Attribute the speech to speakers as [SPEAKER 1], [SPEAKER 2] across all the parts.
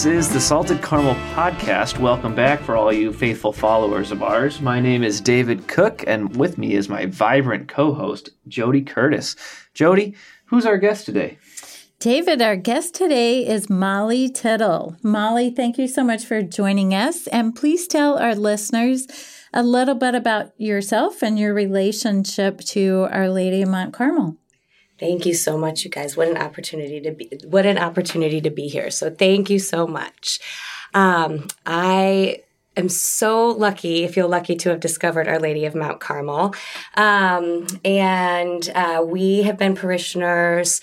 [SPEAKER 1] This is the Salted Caramel Podcast. Welcome back for all you faithful followers of ours. My name is David Cook, and with me is my vibrant co host, Jody Curtis. Jody, who's our guest today?
[SPEAKER 2] David, our guest today is Molly Tittle. Molly, thank you so much for joining us. And please tell our listeners a little bit about yourself and your relationship to Our Lady of Mount Carmel.
[SPEAKER 3] Thank you so much, you guys. What an opportunity to be what an opportunity to be here. So thank you so much. Um, I am so lucky, I feel lucky to have discovered Our Lady of Mount Carmel. Um, and uh, we have been parishioners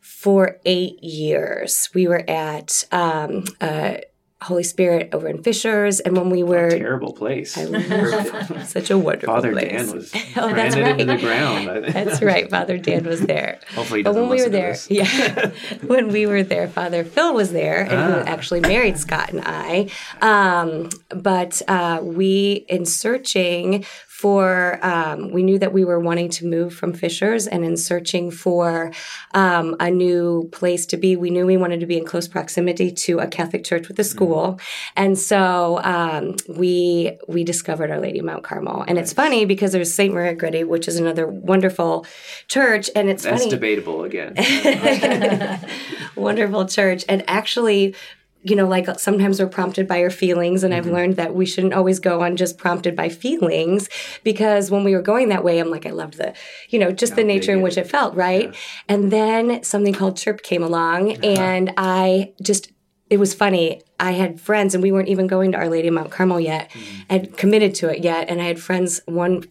[SPEAKER 3] for eight years. We were at um, uh, Holy Spirit over in Fishers, and when we were
[SPEAKER 1] terrible place,
[SPEAKER 3] such a wonderful
[SPEAKER 1] Father
[SPEAKER 3] place.
[SPEAKER 1] Dan was
[SPEAKER 3] oh, that's right.
[SPEAKER 1] into the ground.
[SPEAKER 3] that's right. Father Dan was there.
[SPEAKER 1] Hopefully, he
[SPEAKER 3] but when we were there, yeah, when we were there, Father Phil was there, and who
[SPEAKER 1] Ah.
[SPEAKER 3] actually married Scott and I. Um, but uh, we, in searching for, um, we knew that we were wanting to move from Fishers, and in searching for um, a new place to be, we knew we wanted to be in close proximity to a Catholic church with a school, and so um, we we discovered Our Lady of Mount Carmel. And it's funny because there's Saint Maria Goretti, which is another wonderful church, and it's
[SPEAKER 1] That's
[SPEAKER 3] funny
[SPEAKER 1] debatable again.
[SPEAKER 3] wonderful church. And actually you know like sometimes we're prompted by our feelings and i've learned that we shouldn't always go on just prompted by feelings because when we were going that way i'm like i loved the you know just the nature in which it felt right and then something called chirp came along and i just it was funny. I had friends, and we weren't even going to Our Lady of Mount Carmel yet, and committed to it yet. And I had friends. One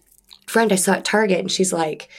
[SPEAKER 3] friend I saw at Target, and she's like,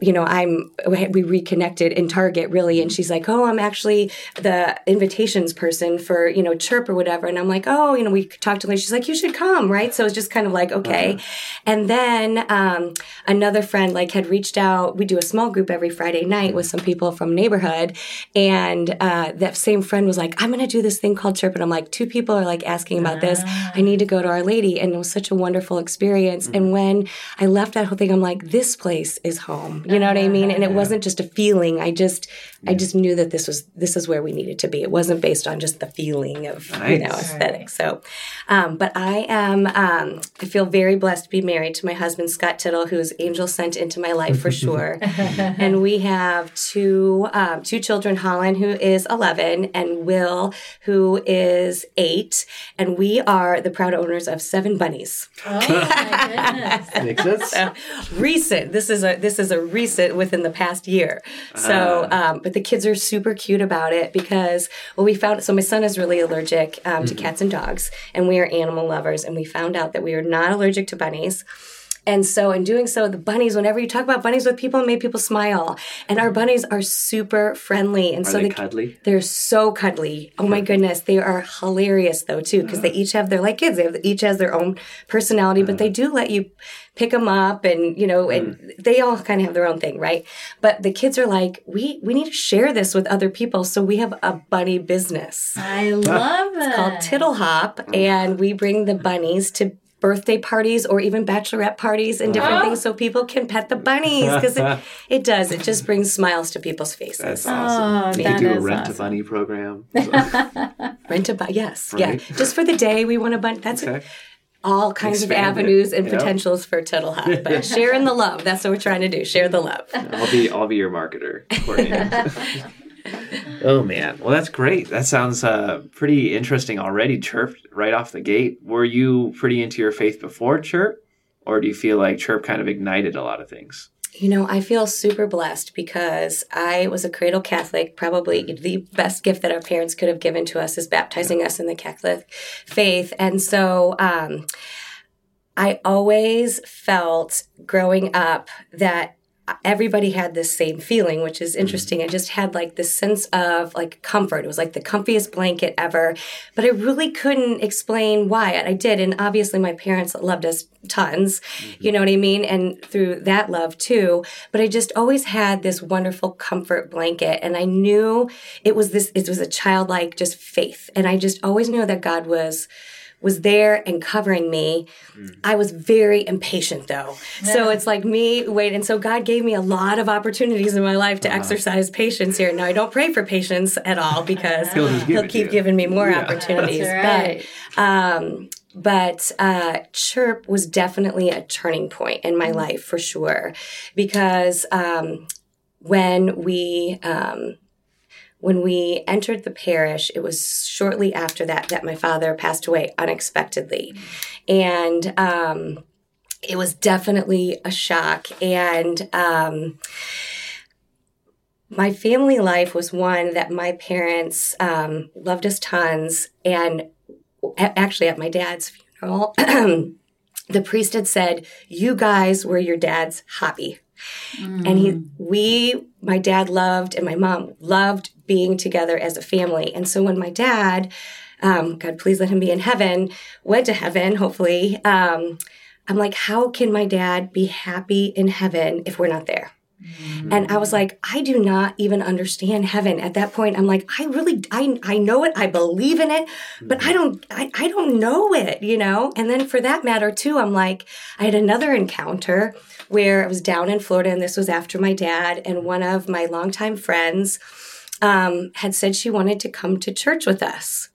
[SPEAKER 3] you know, I'm, we reconnected in Target really. And she's like, oh, I'm actually the invitations person for, you know, Chirp or whatever. And I'm like, oh, you know, we talked to her. She's like, you should come, right? So it's just kind of like, okay. And then, um, another friend like had reached out. We do a small group every Friday night with some people from neighborhood. And, uh, that same friend was like, I'm going to do this thing called Chirp. And I'm like, two people are like asking about this. I need to go to Our Lady. And it was such a wonderful experience. And when I left that whole thing, I'm like, this place is home. You know what I mean? And it uh-huh. wasn't just a feeling. I just, I just knew that this was, this is where we needed to be. It wasn't based on just the feeling of, you know,
[SPEAKER 1] Nice.
[SPEAKER 3] aesthetic. So, um, but I am, um, I feel very blessed to be married to my husband, Scott Tittle, who's angel sent into my life for sure. and we have two, um, two children, Holland, who is 11, and Will, who is eight. And we are the proud owners of seven bunnies.
[SPEAKER 2] Oh my goodness.
[SPEAKER 1] Makes sense.
[SPEAKER 3] Uh, recent. This is a this is a recent within the past year. So, um, but the kids are super cute about it because well, we found so my son is really allergic um, to cats and dogs, and we are animal lovers, and we found out that we are not allergic to bunnies. And so, in doing so, the bunnies, whenever you talk about bunnies with people, it made people smile. And our bunnies are super friendly. And
[SPEAKER 1] Are
[SPEAKER 3] so
[SPEAKER 1] they
[SPEAKER 3] the,
[SPEAKER 1] cuddly?
[SPEAKER 3] they're so cuddly. Oh my hmm. goodness, they are hilarious though too because they each have their like kids. They have, each has their own personality, but they do let you pick them up and you know and hmm. they all kind of have their own thing, right? But the kids are like, we we need to share this with other people, so we have a bunny business
[SPEAKER 2] I love it.
[SPEAKER 3] It's called Tittle Hop, and we bring the bunnies to birthday parties or even bachelorette parties and different things so people can pet the bunnies because it, it does it just brings smiles to people's faces
[SPEAKER 1] That's
[SPEAKER 2] Oh,
[SPEAKER 1] awesome. you
[SPEAKER 2] that
[SPEAKER 1] could do a
[SPEAKER 2] is
[SPEAKER 1] rent a bunny program.
[SPEAKER 3] Rent a bunny, yes,
[SPEAKER 1] Right.
[SPEAKER 3] yeah. Just for the day, we want a bunny. That's
[SPEAKER 1] Okay.
[SPEAKER 3] all kinds
[SPEAKER 1] Expand
[SPEAKER 3] of
[SPEAKER 1] it.
[SPEAKER 3] avenues and
[SPEAKER 1] Yep.
[SPEAKER 3] potentials for Tittle Hop. But sharing the love, that's what we're trying to do. Share the love.
[SPEAKER 1] I'll be I'll be your marketer. coordinator. Oh man, well that's great. That sounds uh, pretty interesting already. Chirp right off the gate. Were you pretty into your faith before Chirp, or do you feel like Chirp kind of ignited a lot of things?
[SPEAKER 3] You know, I feel super blessed because I was a cradle Catholic. Probably the best gift that our parents could have given to us is baptizing us in the Catholic faith. And so, um, I always felt growing up that everybody had this same feeling, which is mm-hmm. interesting. I just had like this sense of like comfort. It was like the comfiest blanket ever, but I really couldn't explain why. And I did. And obviously my parents loved us tons, mm-hmm. you know what I mean? And through that love too. But I just always had this wonderful comfort blanket. And I knew it was this, it was a childlike just faith. And I just always knew that God was was there and covering me. Mm. I was very impatient though. Yeah. So it's like me wait and so God gave me a lot of opportunities in my life to uh-huh. exercise patience here. Now I don't pray for patience at all because he'll, he'll keep giving me more yeah. opportunities. Right. But um but uh, chirp was definitely a turning point in my mm. life for sure because um, when we um, when we entered the parish, it was shortly after that that my father passed away unexpectedly. And um, it was definitely a shock. And um, my family life was one that my parents um, loved us tons. And actually, at my dad's funeral, the priest had said, You guys were your dad's hobby. Mm. And he, we, my dad loved and my mom loved being together as a family. And so when my dad, um, God, please let him be in heaven, went to heaven, hopefully, um, I'm like, how can my dad be happy in heaven if we're not there? Mm. And I was like, I do not even understand heaven. At that point, I'm like, I really, I, I know it. I believe in it, but I don't, I, I don't know it, you know? And then for that matter too, I'm like, I had another encounter where I was down in Florida and this was after my dad and one of my longtime friends, um, had said she wanted to come to church with us.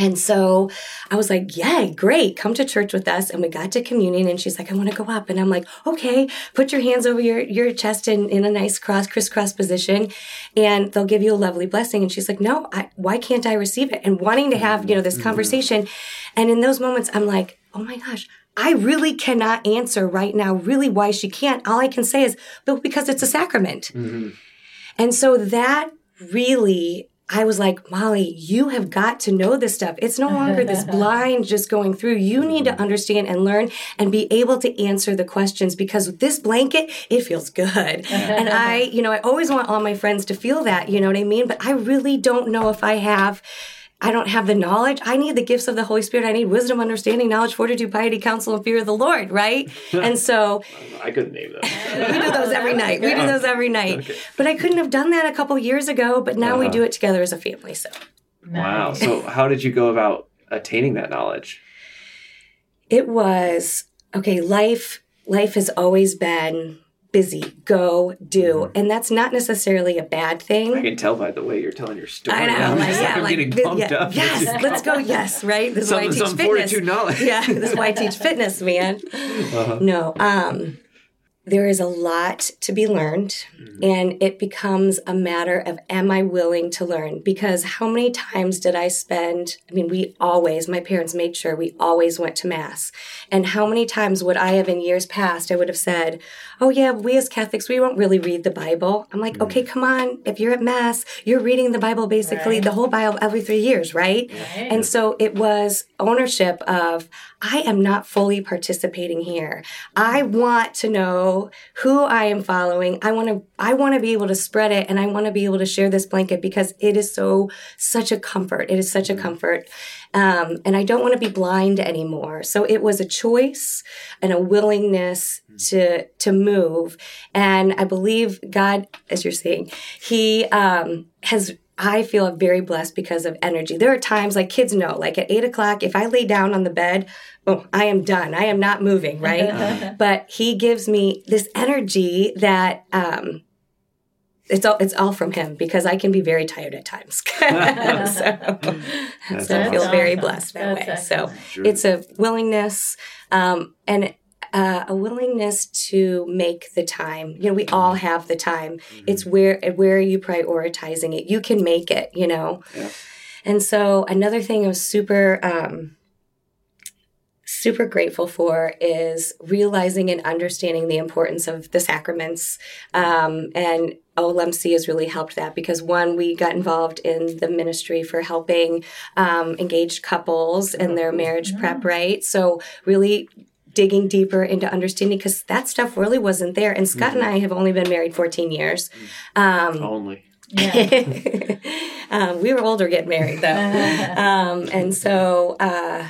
[SPEAKER 3] And so I was like, yeah, great. Come to church with us. And we got to communion and she's like, I want to go up. And I'm like, okay, put your hands over your, your chest in, in a nice cross, crisscross position and they'll give you a lovely blessing. And she's like, no, I, why can't I receive it? And wanting to have, you know, this mm-hmm. conversation. And in those moments, I'm like, oh my gosh, I really cannot answer right now really why she can't. All I can say is, but because it's a sacrament. Mm-hmm. And so that really I was like, Molly, you have got to know this stuff. It's no longer this blind just going through. You need to understand and learn and be able to answer the questions because with this blanket, it feels good. and I, you know, I always want all my friends to feel that, you know what I mean? But I really don't know if I have I don't have the knowledge. I need the gifts of the Holy Spirit. I need wisdom, understanding, knowledge, fortitude, piety, counsel, and fear of the Lord, right? and so
[SPEAKER 1] I couldn't name them.
[SPEAKER 3] we do those every night. We do those every night. Okay. But I couldn't have done that a couple years ago, but now uh-huh. we do it together as a family. So
[SPEAKER 1] Wow. So how did you go about attaining that knowledge?
[SPEAKER 3] It was okay, life life has always been busy, go, do. Mm-hmm. And that's not necessarily a bad thing.
[SPEAKER 1] I can tell by the way you're telling your story. I
[SPEAKER 3] know. Like, yeah, I'm like, getting pumped yeah, up. Yes, let's go. Yes, right? This is why I teach some fitness.
[SPEAKER 1] knowledge.
[SPEAKER 3] yeah, this is why I teach fitness, man. Uh-huh. No. Um, there is a lot to be learned mm-hmm. and it becomes a matter of am i willing to learn because how many times did i spend i mean we always my parents made sure we always went to mass and how many times would i have in years past i would have said oh yeah we as catholics we don't really read the bible i'm like mm-hmm. okay come on if you're at mass you're reading the bible basically right. the whole bible every three years right? right and so it was ownership of I am not fully participating here. I want to know who I am following. I want to, I want to be able to spread it and I want to be able to share this blanket because it is so, such a comfort. It is such a mm-hmm. comfort. Um, and I don't want to be blind anymore. So it was a choice and a willingness mm-hmm. to, to move. And I believe God, as you're saying, he, um, has I feel very blessed because of energy. There are times like kids know, like at eight o'clock, if I lay down on the bed, oh, I am done. I am not moving, right? but he gives me this energy that um, it's all it's all from him because I can be very tired at times. so, so I feel very blessed that That's way. Excellent. So it's a willingness um, and uh, a willingness to make the time. You know, we all mm-hmm. have the time. Mm-hmm. It's where where are you prioritizing it? You can make it. You know. Yeah. And so another thing I was super um, super grateful for is realizing and understanding the importance of the sacraments. Um, and OLMC has really helped that because one, we got involved in the ministry for helping um, engaged couples in their marriage yeah. prep, right? So really digging deeper into understanding because that stuff really wasn't there. And Scott mm-hmm. and I have only been married 14 years.
[SPEAKER 1] Um, only.
[SPEAKER 3] Yeah. um, we were older getting married though. um, and so, uh,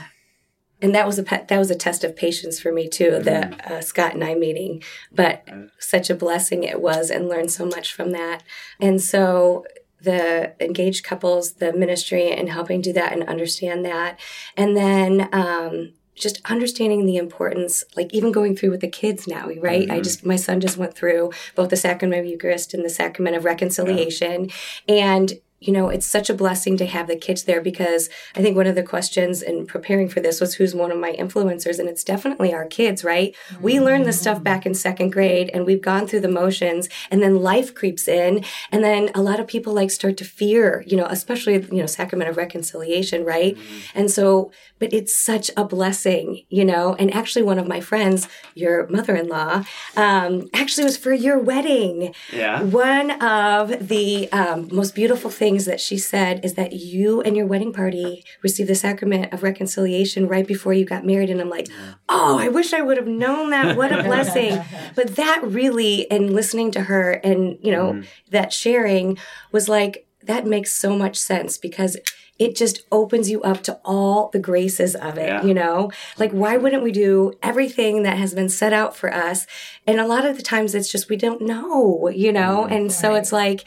[SPEAKER 3] and that was a that was a test of patience for me too. Mm-hmm. The uh, Scott and I meeting, but such a blessing it was, and learned so much from that. And so the engaged couples, the ministry, and helping do that and understand that. And then um, just understanding the importance, like even going through with the kids now, right? Mm-hmm. I just, my son just went through both the sacrament of Eucharist and the sacrament of reconciliation. Yeah. And you know, it's such a blessing to have the kids there because I think one of the questions in preparing for this was who's one of my influencers, and it's definitely our kids, right? Mm-hmm. We learned this stuff back in second grade and we've gone through the motions, and then life creeps in, and then a lot of people like start to fear, you know, especially, you know, sacrament of reconciliation, right? Mm-hmm. And so, but it's such a blessing, you know, and actually, one of my friends, your mother in law, um, actually was for your wedding.
[SPEAKER 1] Yeah.
[SPEAKER 3] One of the um, most beautiful things things that she said is that you and your wedding party received the sacrament of reconciliation right before you got married. And I'm like, oh, I wish I would have known that. What a blessing. but that really, and listening to her and, you know, mm. that sharing was like, that makes so much sense because it just opens you up to all the graces of it, yeah. you know? Like, why wouldn't we do everything that has been set out for us? And a lot of the times it's just we don't know, you know? Mm, and right. so it's like,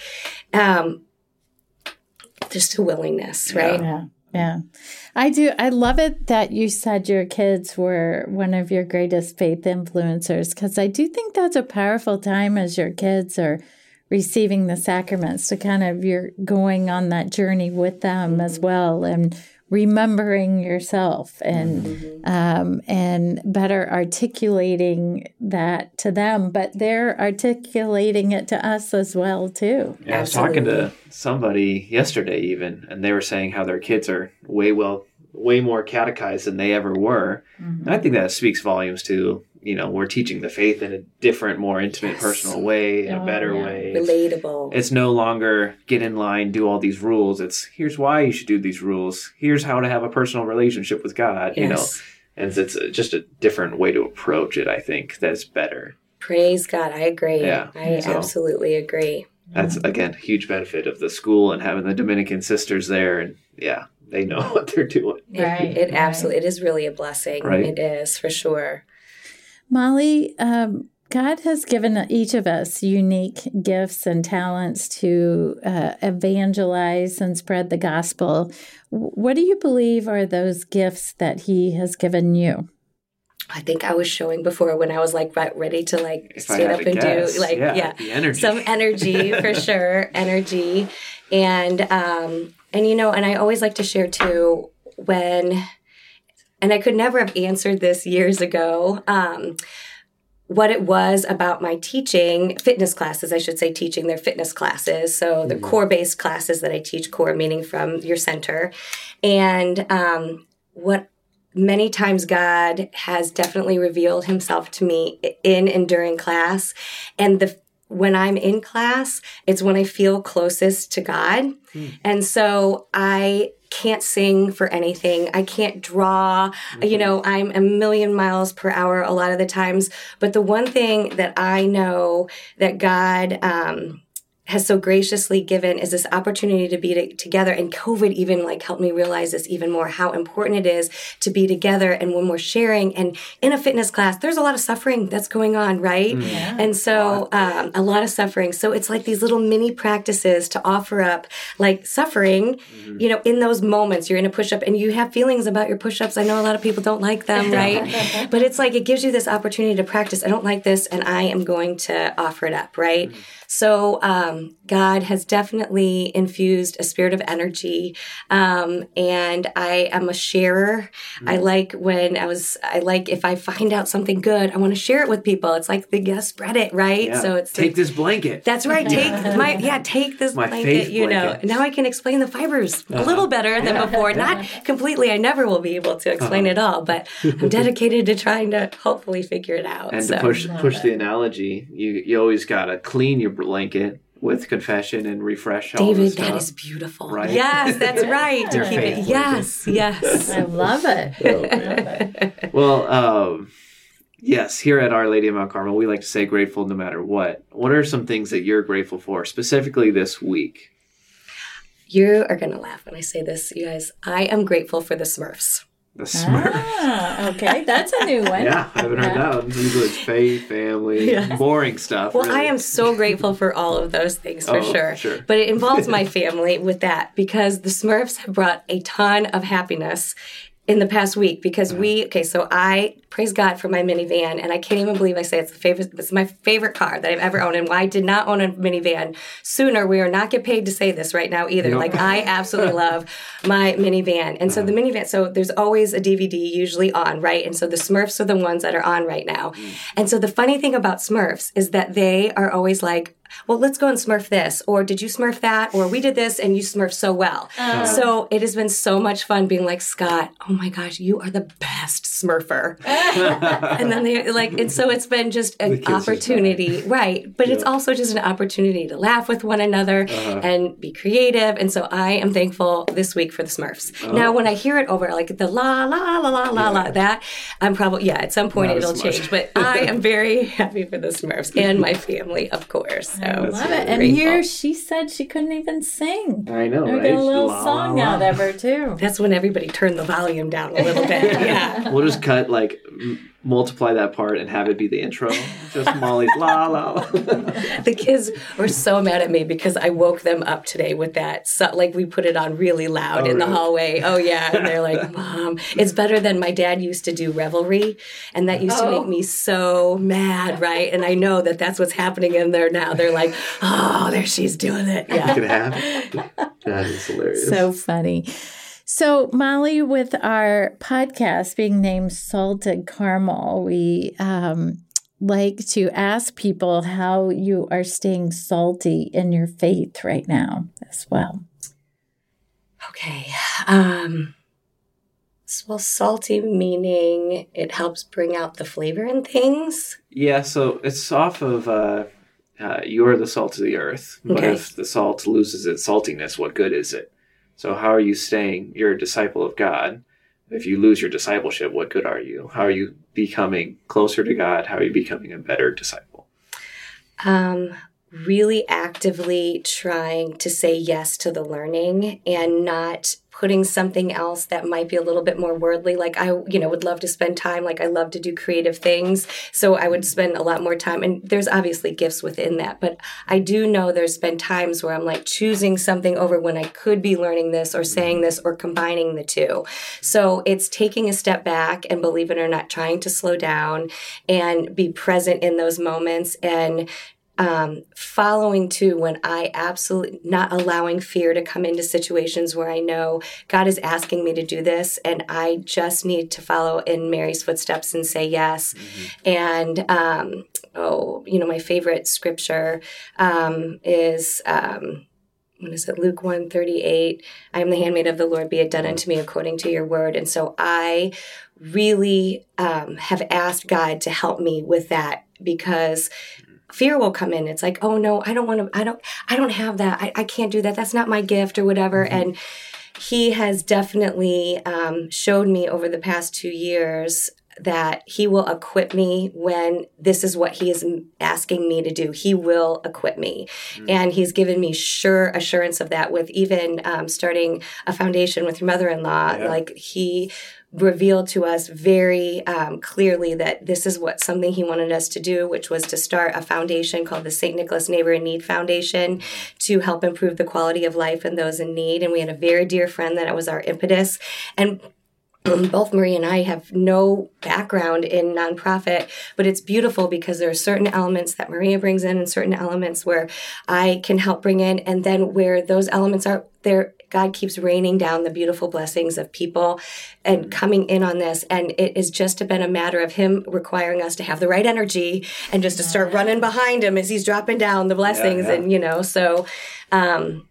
[SPEAKER 3] um, just a willingness, right?
[SPEAKER 2] Yeah. Yeah. I do. I love it that you said your kids were one of your greatest faith influencers because I do think that's a powerful time as your kids are receiving the sacraments to kind of you're going on that journey with them as mm-hmm. well and remembering yourself and mm-hmm. um, and better articulating that to them, but they're articulating it to us as well too.
[SPEAKER 1] Yeah, I was talking to somebody yesterday even, and they were saying how their kids are way well, way more catechized than they ever were. Mm-hmm. I think that speaks volumes to you know we're teaching the faith in a different more intimate yes. personal way in oh, a better yeah. way.
[SPEAKER 3] Relatable.
[SPEAKER 1] it's no longer get in line do all these rules. It's here's why you should do these rules. Here's how to have a personal relationship with god yes. you know. And it's just a different way to approach it i think that's better.
[SPEAKER 3] Praise god. I agree. Yeah. I so, absolutely agree.
[SPEAKER 1] That's mm-hmm. again huge benefit of the school and having the dominican sisters there and yeah they know what they're doing.
[SPEAKER 3] Right. It, it absolutely it is really a blessing. Right. It is for sure
[SPEAKER 2] Molly, um, God has given each of us unique gifts and talents to uh, evangelize and spread the gospel. What do you believe are those gifts that He has given you?
[SPEAKER 3] I think I was showing before when I was like ready to like if stand up and guess, do like yeah, yeah energy. some energy for sure, energy, and um and you know, and I always like to share too when and I could never have answered this years ago. Um, what it was about my teaching fitness classes, I should say, teaching their fitness classes. So the mm-hmm. core based classes that I teach, core meaning from your center. And um, what many times God has definitely revealed himself to me in and during class. And the when I'm in class, it's when I feel closest to God. Mm. And so I can't sing for anything. I can't draw. Mm-hmm. You know, I'm a million miles per hour a lot of the times. But the one thing that I know that God, um, has so graciously given is this opportunity to be to, together. And covid even like helped me realize this even more how important it is to be together and when we're sharing. And in a fitness class there's a lot of suffering that's going on right? Mm. yeah. and so um, a lot of suffering. So it's like these little mini practices to offer up like suffering mm-hmm. you know in those moments. You're in a push-up and you have feelings about your push-ups. I know a lot of people don't like them right? But it's like it gives you this opportunity to practice. I don't like this and i am going to offer it up right? Mm-hmm. So um, God has definitely infused a spirit of energy, um, and I am a sharer. Mm. I like when I was. I like if I find out something good, I want to share it with people. It's like the yeah, spread it right.
[SPEAKER 1] Yeah.
[SPEAKER 3] So it's
[SPEAKER 1] take
[SPEAKER 3] like,
[SPEAKER 1] this blanket.
[SPEAKER 3] That's right. Take my yeah. Take this my blanket. You know. Now I can explain the fibers uh-huh. a little better than yeah. before. Not completely. I never will be able to explain uh-huh. it all, but I'm dedicated to trying to hopefully figure it out.
[SPEAKER 1] And so. to push push the analogy, you you always gotta clean your blanket with confession and refresh
[SPEAKER 3] David, that is beautiful. Right? Yes, that's right. to keep it. Yes, yes.
[SPEAKER 2] I love it.
[SPEAKER 1] well, um, yes, here at Our Lady of Mount Carmel, we like to say grateful no matter what. What are some things that you're grateful for, specifically this week?
[SPEAKER 3] You are going to laugh when I say this, you guys. I am grateful for the Smurfs.
[SPEAKER 1] The Smurfs.
[SPEAKER 2] Ah, okay, that's a new one.
[SPEAKER 1] Yeah, I haven't heard that one. Usually it's family,
[SPEAKER 3] Yeah.
[SPEAKER 1] boring stuff.
[SPEAKER 3] Well, I am so grateful for all of those things for
[SPEAKER 1] Oh,
[SPEAKER 3] sure.
[SPEAKER 1] sure.
[SPEAKER 3] But it involves my family with that because the Smurfs have brought a ton of happiness in the past week because mm-hmm. we okay so i praise god for my minivan and i can't even believe i say it's the favorite it's my favorite car that i've ever owned and why i did not own a minivan sooner. We are not get paid to say this right now either. Like i absolutely love my minivan. And so the mm-hmm. minivan so there's always a dvd usually on right? And so the smurfs are the ones that are on right now. Mm. And so the funny thing about smurfs is that they are always like well, let's go and smurf this, or did you smurf that, or we did this and you smurfed so well. Oh. So it has been so much fun being like, Scott, oh my gosh, you are the best smurfer. and then they like, and so it's been just an
[SPEAKER 1] kids just
[SPEAKER 3] opportunity, right? But it's also just an opportunity to laugh with one another uh-huh. and be creative. And so I am thankful this week for the Smurfs. Uh-huh. Now, when I hear it over, like the la la la la la la, that I'm probably yeah. At some point
[SPEAKER 1] Not
[SPEAKER 3] it'll change, but I am very happy for the Smurfs and my family, of course. So.
[SPEAKER 2] I
[SPEAKER 1] That's
[SPEAKER 2] love it. And
[SPEAKER 3] grateful.
[SPEAKER 2] here she said she couldn't even sing.
[SPEAKER 1] I know,
[SPEAKER 2] We
[SPEAKER 1] right?
[SPEAKER 2] got a little
[SPEAKER 1] La, la,
[SPEAKER 2] song
[SPEAKER 1] la.
[SPEAKER 2] out of her too.
[SPEAKER 3] That's when everybody turned the volume down a little bit. Yeah.
[SPEAKER 1] We'll just cut like m- multiply that part and have it be the intro. Just Molly's la la. la.
[SPEAKER 3] The kids were so mad at me because I woke them up today with that. So, like we put it on really loud
[SPEAKER 1] Oh,
[SPEAKER 3] in the hallway. Oh yeah, and they're like, "Mom, it's better than my dad used to do revelry," and that used to
[SPEAKER 2] Oh.
[SPEAKER 3] make me so mad, right? And I know that that's what's happening in there now. They're like, "Oh, there she's doing it." Yeah.
[SPEAKER 1] Could happen. That is hilarious.
[SPEAKER 2] So funny. So, Molly, with our podcast being named Salted Caramel, we um, like to ask people how you are staying salty in your faith right now as well.
[SPEAKER 3] Okay. Um. s- Well, salty meaning it helps bring out the flavor in things.
[SPEAKER 1] Yeah, so it's off of uh, uh, you're the salt of the earth. But
[SPEAKER 3] Okay.
[SPEAKER 1] if the salt loses its saltiness, what good is it? So how are you staying? You're a disciple of God. If you lose your discipleship, what good are you? How are you becoming closer to God? How are you becoming a better disciple?
[SPEAKER 3] um, really actively trying to say yes to the learning and not putting something else that might be a little bit more worldly. Like i you know would love to spend time like i love to do creative things. So i would spend a lot more time and there's obviously gifts within that but i do know there's been times where i'm like choosing something over when i could be learning this or saying mm-hmm. this or combining the two. So it's taking a step back and believe it or not trying to slow down and be present in those moments and um, following too when I absolutely not allowing fear to come into situations where I know God is asking me to do this and I just need to follow in Mary's footsteps and say yes. And um, oh, you know, my favorite scripture um, is. Um, what is it luke 138 i am the handmaid of the lord be it done unto me according to your word and so i really um, have asked god to help me with that because fear will come in. It's like oh no i don't want to i don't i don't have that. I, I can't do that. That's not my gift or whatever. And he has definitely um, showed me over the past two years that he will equip me when this is what he is asking me to do. He will equip me. And he's given me sure assurance of that with even um, starting a foundation with your mother in law.
[SPEAKER 1] Yeah.
[SPEAKER 3] Like he revealed to us very um, clearly that this is what something he wanted us to do, which was to start a foundation called the St. Nicholas Neighbor in Need Foundation to help improve the quality of life in those in need. And we had a very dear friend that was our impetus. And both Marie and I have no background in nonprofit, but it's beautiful because there are certain elements that Maria brings in and certain elements where I can help bring in. And then where those elements are there, God keeps raining down the beautiful blessings of people and coming in on this. And it has just been a matter of Him requiring us to have the right energy and just to start running behind Him as He's dropping down the blessings.
[SPEAKER 1] yeah.
[SPEAKER 3] And, you know, so, um,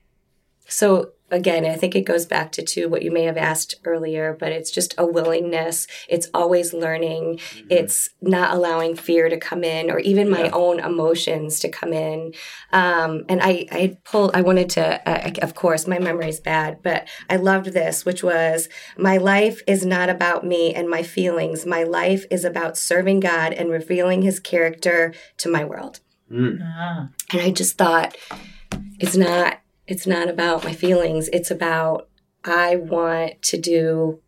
[SPEAKER 3] so again, I think it goes back to too what you may have asked earlier, but it's just a willingness. It's always learning. It's not allowing fear to come in or even my
[SPEAKER 1] Yeah.
[SPEAKER 3] own emotions to come in. Um, and I, I pulled, I wanted to, uh, of course, my memory's bad, but I loved this, which was my life is not about me and my feelings. My life is about serving God and revealing his character to my world.
[SPEAKER 1] Mm.
[SPEAKER 2] Ah,
[SPEAKER 3] And I just thought it's not it's not about my feelings. It's about I want to do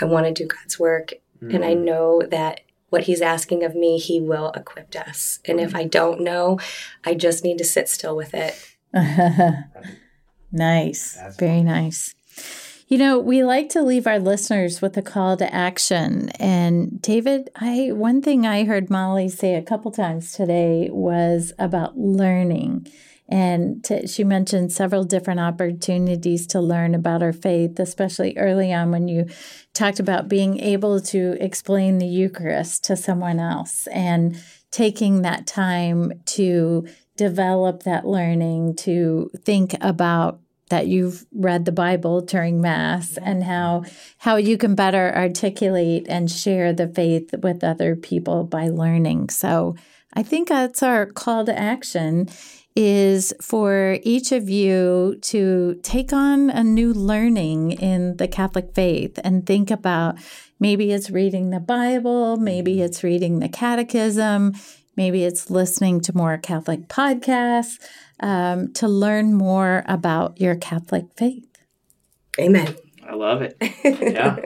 [SPEAKER 3] I want to do God's work. Mm. And I mm. know that what He's asking of me, He will equip us. And if I don't know, I just need to sit still with it.
[SPEAKER 2] nice. That's Very nice. You know, we like to leave our listeners with a call to action. And David, I one thing I heard Molly say a couple times today was about learning. And to, she mentioned several different opportunities to learn about our faith, especially early on when you talked about being able to explain the Eucharist to someone else and taking that time to develop that learning, to think about that you've read the Bible during Mass and how how you can better articulate and share the faith with other people by learning. So I think that's our call to action is for each of you to take on a new learning in the Catholic faith and think about maybe it's reading the Bible, maybe it's reading the Catechism, maybe it's listening to more Catholic podcasts um, to learn more about your Catholic faith.
[SPEAKER 3] Amen.
[SPEAKER 1] I love it. Yeah.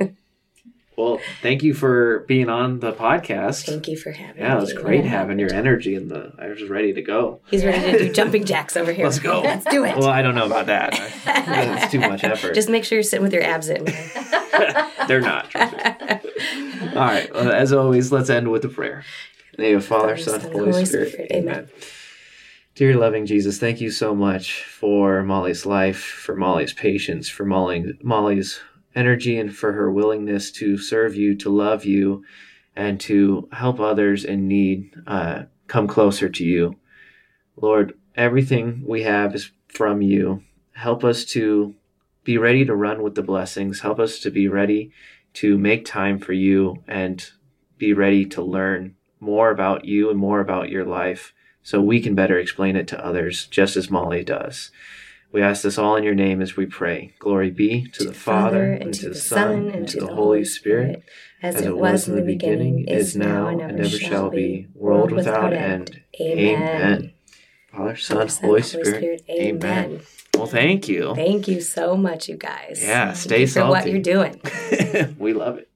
[SPEAKER 1] Well, thank you for being on the podcast.
[SPEAKER 3] Thank you for having
[SPEAKER 1] yeah, me. Yeah, it was great having your energy and the. I was just ready to go.
[SPEAKER 3] He's ready to do jumping jacks over here.
[SPEAKER 1] Let's go.
[SPEAKER 3] Let's do it.
[SPEAKER 1] Well, I don't know about that. it's too much effort.
[SPEAKER 3] Just make sure you're sitting with your abs in.
[SPEAKER 1] They're not. All right. Well, as always, let's end with a prayer. In the name of Father, Son, Holy, Holy Spirit. Spirit. Amen. Amen. Dear loving Jesus, thank you so much for Molly's life, for Molly's patience, for Molly, Molly's energy, and for her willingness to serve you, to love you, and to help others in need uh, come closer to you. Lord, everything we have is from you. Help us to be ready to run with the blessings. Help us to be ready to make time for you and be ready to learn more about you and more about your life so we can better explain it to others, just as Molly does. We ask this all in your name as we pray. Glory be to, to the Father, and, to the Son, and to the Holy Spirit, as, as it was in the beginning, is now, and ever shall be, world without end. Amen. Amen. Father, Son, Holy Spirit. Amen. Well, thank you.
[SPEAKER 3] Thank you so much, you guys.
[SPEAKER 1] Yeah, stay salty.
[SPEAKER 3] for what you're doing.
[SPEAKER 1] we love it.